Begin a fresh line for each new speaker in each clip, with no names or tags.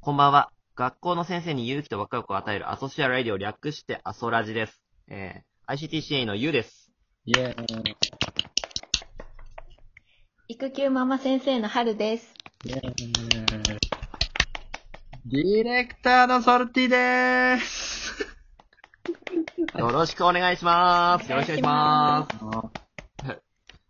こんばんは。学校の先生に勇気とワクワクを与えるアソシアライディを略してアソラジです。えー、ICTCA のゆうです。
イェーイ。
育休ママ先生の春です。
イェーイ。ディレクターのソルティでーす。
よろしくお願いします。よろしくお願いします。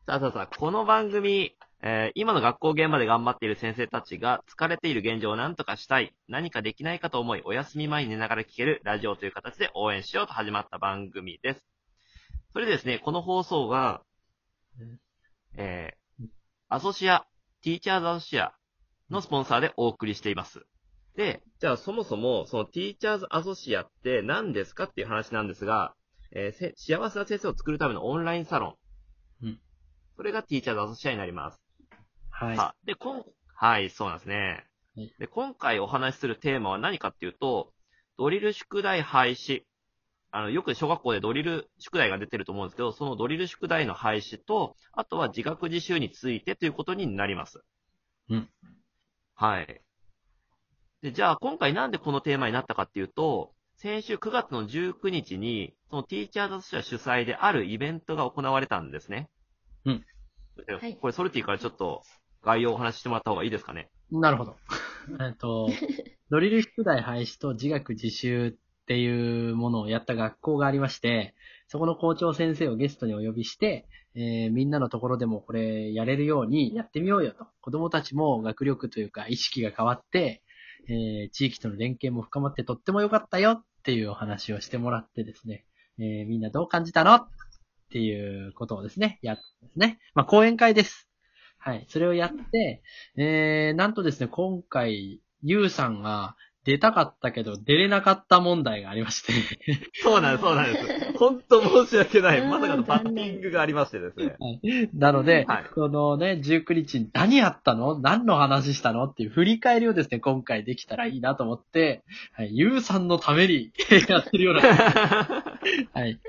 さあさあさあ、この番組、えー今の学校現場で頑張っている先生たちが疲れている現状を何とかしたい、何かできないかと思い、お休み前に寝ながら聞けるラジオという形で応援しようと始まった番組です。それでですね、この放送が、えーアソシア、ティーチャーズアソシアのスポンサーでお送りしています。で、じゃあそもそも、そのティーチャーズアソシアって何ですかっていう話なんですが、えーせ幸せな先生を作るためのオンラインサロン。
うん。
それがティーチャーズアソシアになります。
はい。
で、こん、はい、そうなんですね
はい。
で、今回お話しするテーマは何かっていうと、ドリル宿題廃止。あの、よく小学校でドリル宿題が出てると思うんですけど、そのドリル宿題の廃止と、あとは自学自習についてということになります。
うん。
はい。で、じゃあ今回なんでこのテーマになったかっていうと、先週9月の19日に、そのティーチャーズアソシア主催であるイベントが行われたんですね。
うん
で。
はい
これソルティからちょっと概要をお話ししてもらった方がいいですかね。
なるほど。えっと、ドリル宿題廃止と自学自習っていうものをやった学校がありまして、そこの校長先生をゲストにお呼びして、えーみんなのところでもこれやれるようにやってみようよと。子供たちも学力というか意識が変わって、えー地域との連携も深まってとっても良かったよっていうお話をしてもらってですね、えーみんなどう感じたのっていうことをですね、やったんですね。まあ、講演会です。はい。それをやって、えー、なんとですね、今回、ゆうさんが出たかったけど出れなかった問題がありまして、
そうなんです、そうなんです。本当申し訳ない。
うん
まさかのバッティングがありましてですね。
なので、
はい
このね、19日に何やったの？何の話したの？っていう振り返りをですね、今回できたらいいなと思って、はい、ゆうさんのためにやってるような、はい。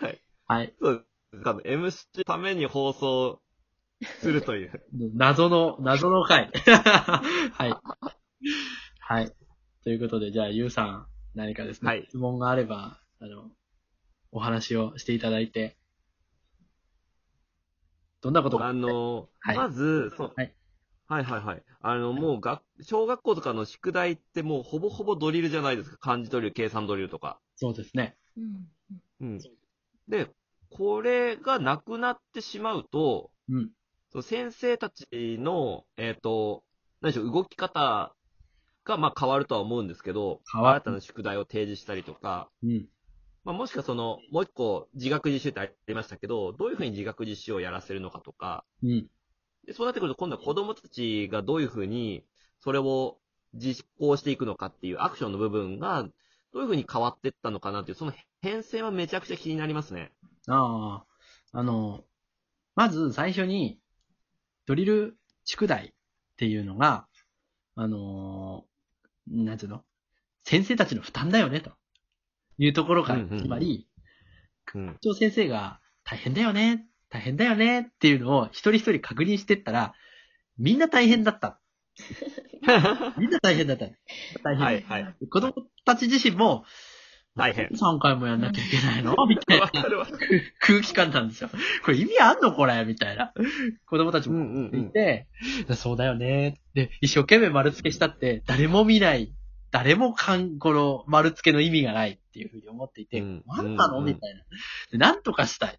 はい。
はい。
そうです。多分 MC のために放送するという。
謎の、謎の回。はい。はい。ということで、じゃあ、ゆうさん、何かですね、
はい
質問があれば、あの、お話をしていただいて、どんなことが
あの、
はい
まず、そう、
はい
はいはいはい。あの、もう学、小学校とかの宿題ってもうほぼほぼドリルじゃないですか。漢字ドリル、計算ドリルとか。
そうですね。
うん。
うん。で、これがなくなってしまうと、
うん。
先生たちの、えっ、と、何でしょう、動き方が、まあ変わるとは思うんですけど、
変わる
新たな宿題を提示したりとか、
うん。
まあもしくはその、もう一個自学自習ってありましたけど、どういうふうに自学自習をやらせるのかとか、
うん。
でそうなってくると今度は子供たちがどういうふうに、それを実行していくのかっていうアクションの部分が、どういうふうに変わっていったのかなっていう、その変遷はめちゃくちゃ気になりますね。
ああ、あの、まず最初に、ドリル宿題っていうのが、あのーなんていうの？先生たちの負担だよね、というところから
うんうんうん
つまり、
うん。
校長先生が大変だよね、大変だよねっていうのを一人一人確認してったら、みんな大変だった。みんな大変だった。大変。
はいはい。
子供たち自身も、
大変。
3回もやんなきゃいけないの？みたいな。空気感なんですよ。これ意味あんのこれ？みたいな。子供たち
うん
も
うんうん。
いて、そうだよね。で、一生懸命丸付けしたって、誰も見ない。誰もかん、この丸付けの意味がないっていうふうに思っていて、
うん
何なの
うん
みたいな。で、なんとかしたい。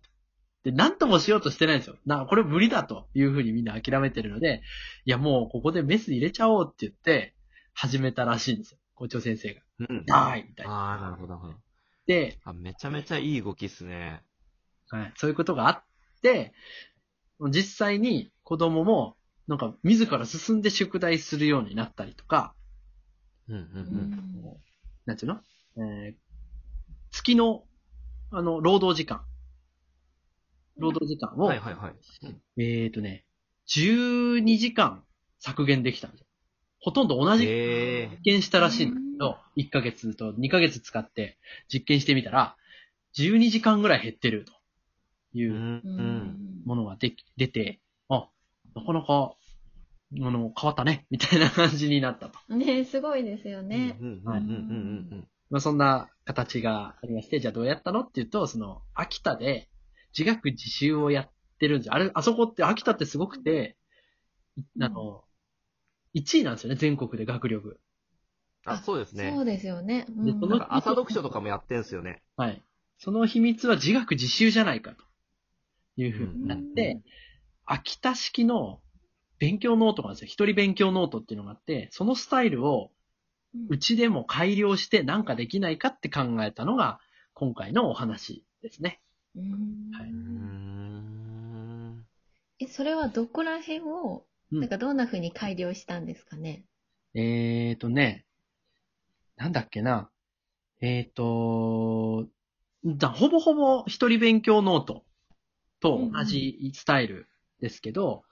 で、なんともしようとしてないんですよ。な、これ無理だというふうにみんな諦めてるので、いやもうここでメス入れちゃおうって言って、始めたらしいんですよ。校長先生が。
うん。
だーいみたいな。
ああ、なるほど。なるほど
で、
あ、めちゃめちゃいい動きっすね。
はい。そういうことがあって、実際に子供も、なんか、自ら進んで宿題するようになったりとか、
うんうんうん。
なんていうの？えー、月の、あの、労働時間。労働時間を、
はいはいはい。
えーとね、12時間削減できた。ほとんど同じ
え
実験したらしいんだけど、1ヶ月と2ヶ月使って実験してみたら、12時間ぐらい減ってるという。ものができ、出て、あ、なかなかあの、変わったね、みたいな感じになったと。
ねすごいですよね。
うんうんうんうんうん
まあ、そんな形がありまして、じゃあどうやったのっていうと、その、秋田で自学自習をやってるんですよ。あれ、あそこって、秋田ってすごくて、いあの、1位なんですよね、全国で学力。
あ、そうですね。
そうですよね。うん
でその
なんか朝読書とかもやってんすよね。
はい。その秘密は自学自習じゃないかというふうになって、
うん
秋田式の勉強ノートがあるんですよ。一人勉強ノートっていうのがあって、そのスタイルをうちでも改良してなんかできないかって考えたのが今回のお話ですね。
うん
はいう
ーん。
え、それはどこら辺を、
うん
なんかどんな風に改良したんですかね？
えーとね、なんだっけな。えーと、だほぼほぼ一人勉強ノートと同じスタイルですけど、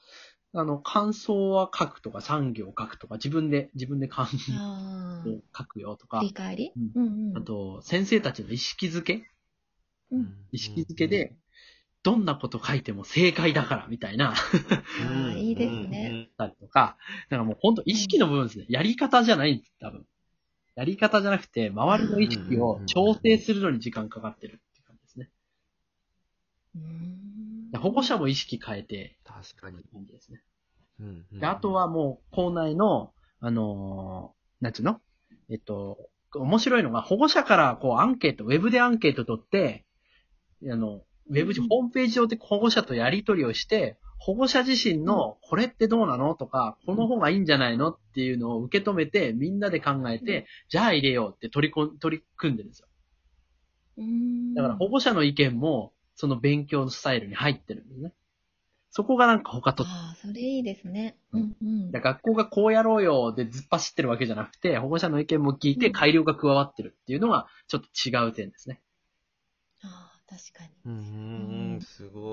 あの、感想は書くとか、産業書くとか、自分で、自分で感想。を書くよとか
振、り返り？
うん
うんうん。
あと、先生たちの意識づけ？
うん
意識づけで、どんなこと書いても正解だから、みたいな、
いいですね。
たりとか、だからもう本当意識の部分ですね。やり方じゃないんです、多分。やり方じゃなくて、周りの意識を調整するのに時間かかってるっていう感じですね。
うん
で保護者も意識変えて、
確かに。
感じですね。
うんうん
であとはもう、校内の、あのーなんつうの？えっと、面白いのが、保護者からこうアンケート、ウェブでアンケート取って、あの、ウェブホームページ上で保護者とやり取りをして、保護者自身の、これってどうなの？とか、この方がいいんじゃないの？っていうのを受け止めて、みんなで考えて、じゃあ入れようって取りこん、取り組んでるんですよ。
うん
だから保護者の意見も、その勉強のスタイルに入ってるんですね。そこがなんか他と
ああ、それいいですね。うんうん。
学校がこうやろうよでずっ走ってるわけじゃなくて、保護者の意見も聞いて
うん
改良が加わってるっていうのがちょっと違う点ですね。
ああ、確かに。
うーん、すごい。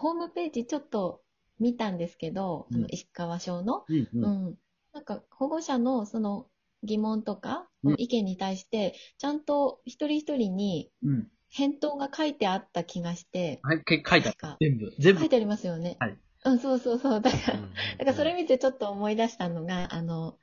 ホームページちょっと見たんですけど、あ
うん
の石川省の、
うん
う。ん。なんか保護者のその疑問とか、
うん
意見に対して、ちゃんと一人一人に
うん。
返答が書いてあった気がして、
はい、け書いてあ全部。全部
書い。てありますよね。
はい。
うん、そうそうそう。だから、
うんうん
だからそれ見てちょっと思い出したのが、あの、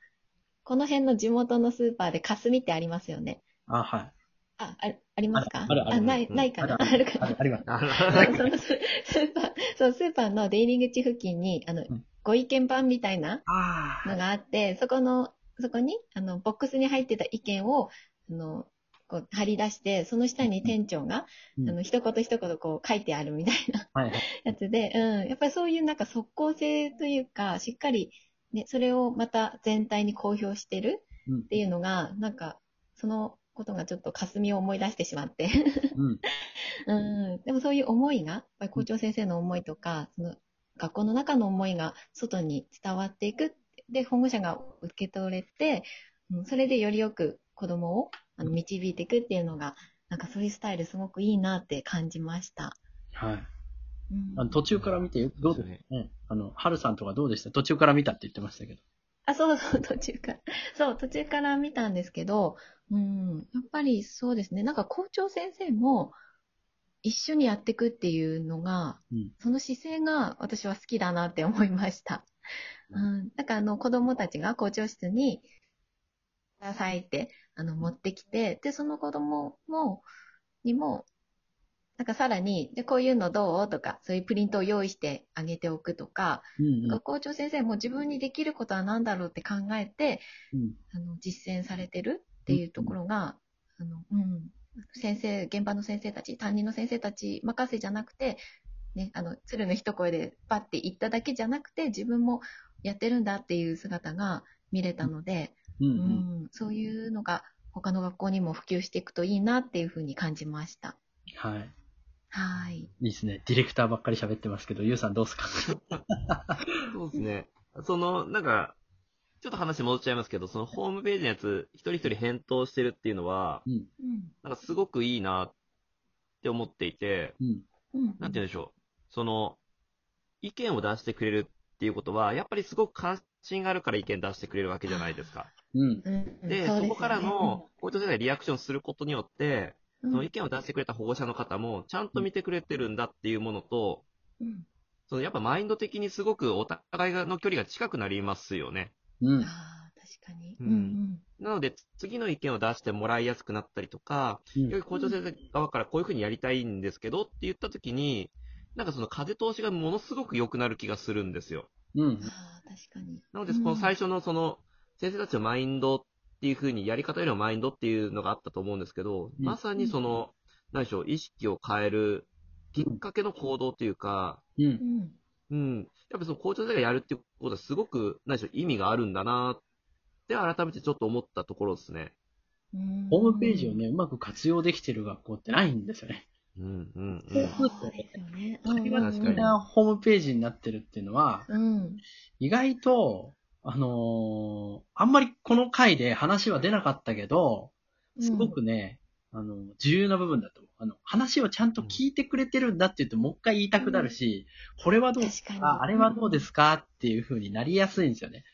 この辺の地元のスーパーで霞ってありますよね。
あ、はい。
あ、あありますか？
あるあるある
ない、
うん。
ないかな？
あ
ある。かな？
ああります。
ススーパー、そう、スーパーの出入り口付近に、あの、
うん。
ご意見板みたいな
あ
のがあって、そこの、そこに、あの、ボックスに入ってた意見を、あの、こう、貼り出して、その下に店長が、
うん。
あの、一言一言こう書いてあるみたいな。やつで、うん、やっぱりそういうなんか即効性というか、しっかり、ね、それをまた全体に公表してる
うん。
っていうのが、なんか、そのことがちょっと霞を思い出してしまって。
うん。
うん、でもそういう思いが、やっぱり校長先生の思いとか、その学校の中の思いが外に伝わっていく。で、保護者が受け取れて、うんそれでよりよく子供をあの導いていくっていうのが、なんかそういうスタイルすごくいいなって感じました。
はい。
うん
あの途中から見て、どうですか？ね。あの、はるさんとかどうでした？途中から見たって言ってましたけど。
あ、そうそう、途中から。そう、途中から見たんですけど、うん、やっぱりそうですね。なんか校長先生も一緒にやっていくっていうのが、
うん
その姿勢が私は好きだなって思いました。うん、なんかあの子供たちが校長室にくださいってあの持ってきて、で、その子供も、にも、なんかさらに、で、こういうのどう？とか、そういうプリントを用意してあげておくとか、
うん
なんか校長先生も自分にできることは何だろうって考えて、
うん。
あの実践されてるっていうところが、あのうん、先生、現場の先生たち、担任の先生たち任せじゃなくて、ね、あの鶴の一声でパッて言っただけじゃなくて、自分もやってるんだっていう姿が見れたので、
うん。う。
うんん、そういうのが他の学校にも普及していくといいなっていうふうに感じました。
はい。
はい。
いいですね。ディレクターばっかり喋ってますけど、ゆうさんどうですか？
そうですね。その、なんか、ちょっと話戻っちゃいますけど、そのホームページのやつ、一人一人返答してるっていうのは、
うん。
うん。
なんかすごくいいなって思っていて、
うん。
うん。
なんて言うんでしょう。その、意見を出してくれるっていうことは、やっぱりすごく関心があるから意見出してくれるわけじゃないですか。
うん。
うん
で、
うでね
そこからの、校長先生がリアクションすることによって、
うん
その意見を出してくれた保護者の方も、ちゃんと見てくれてるんだっていうものと、
うん
そのやっぱマインド的にすごくお互いの距離が近くなりますよね。
うん。
ああ、確かに。
う
うんん
なので、次の意見を出してもらいやすくなったりとか、
うん
より校長先生側からこういうふうにやりたいんですけどって言ったときに、なんかその風通しがものすごく良くなる気がするんですよ。
うん
確かに。
なので、この最初のその、先生たちのマインドっていうふうに、やり方よりもマインドっていうのがあったと思うんですけど、
うん
まさにその、何でしょう、意識を変えるきっかけの行動というか、
うん
う。ん。
うん。やっぱその校長先生がやるっていうことはすごく、何でしょう、意味があるんだなって改めてちょっと思ったところですね。
うん
ホームページをね、うまく活用できてる学校ってないんですよね。
うん、うん、う。
そうん
そうですよね。うん
会話
確かに
的なホームページになってるっていうのは、
うん。
意外と、あのーあんまりこの回で話は出なかったけど、すごくね、あの、重要な部分だと思う。あの、話をちゃんと聞いてくれてるんだって言ってもう一回言いたくなるし、これはどうです
確か
あれはどうですかっていう風になりやすいんですよね？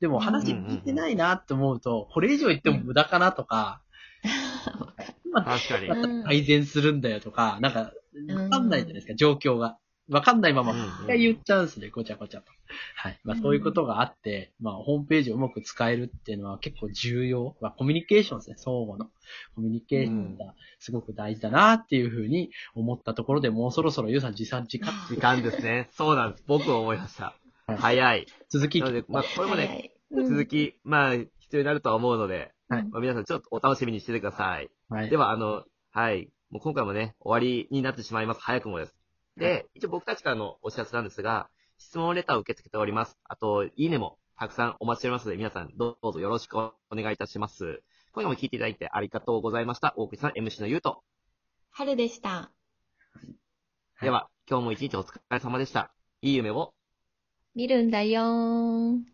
でも話聞いてないなって思うと、これ以上言っても無駄かなとか、今
確かに。
だったら改善するんだよとか、なんか、わかんないじゃないですか、状況が。わかんないまま、言っちゃうんですね、ごちゃごちゃと。はい。まあ、そういうことがあって、まあ、ホームページをうまく使えるっていうのは結構重要。まあ、コミュニケーションですね、相互の。コミュニケーションがすごく大事だなっていうふうに思ったところで、もうそろそろゆうさん持参時間。
時間ですね。そうなんです。僕も思いました。
はい
早い。
続き
なので、まあ、これもね、
はい
続き、まあ、必要になるとは思うので、
はい
まあ、皆さんちょっとお楽しみにしててください。
はい。
では、あの、はい。もう今回もね、終わりになってしまいます。早くもです。で、一応僕たちからのお知らせなんですが、質問レターを受け付けております。あと、いいねもたくさんお待ちしておりますので、皆さんどうぞよろしくお願いいたします。今夜も聞いていただいてありがとうございました。大栗さん、MC のゆうと。
春でした。
では、今日も一日お疲れ様でした。いい夢を。
見るんだよーん。